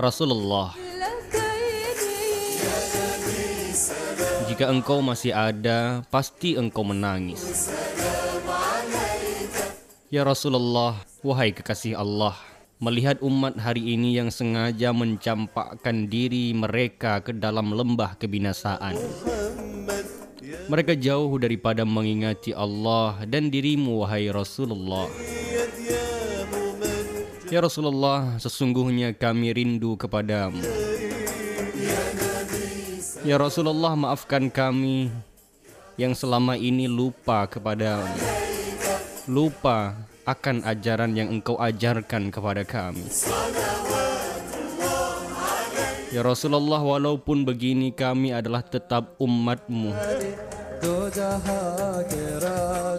Rasulullah, jika engkau masih ada, pasti engkau menangis. Ya Rasulullah, wahai kekasih Allah, melihat umat hari ini yang sengaja mencampakkan diri mereka ke dalam lembah kebinasaan. Mereka jauh daripada mengingati Allah dan dirimu, wahai Rasulullah. Ya Rasulullah, sesungguhnya kami rindu kepadamu. Ya Rasulullah, maafkan kami yang selama ini lupa kepadamu. Lupa akan ajaran yang engkau ajarkan kepada kami. Ya Rasulullah, walaupun begini kami adalah tetap umatmu.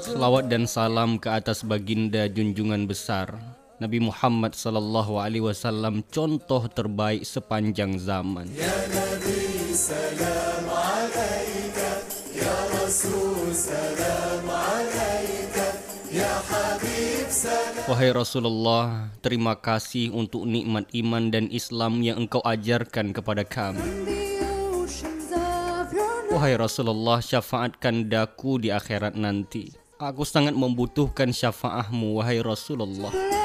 Selawat dan salam ke atas baginda junjungan besar Nabi Muhammad sallallahu alaihi wasallam contoh terbaik sepanjang zaman. Ya Nabi salam alaika ya Rasul salam alaika ya Habib salam Wahai Rasulullah, terima kasih untuk nikmat iman dan Islam yang engkau ajarkan kepada kami. Wahai Rasulullah, syafaatkan daku di akhirat nanti. Aku sangat membutuhkan syafaahmu, wahai Rasulullah.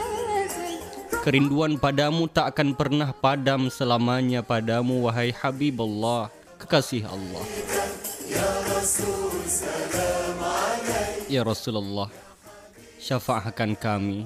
Kerinduan padamu tak akan pernah padam selamanya padamu wahai Habibullah, kekasih Allah. Ya Rasulullah, syafaatkan kami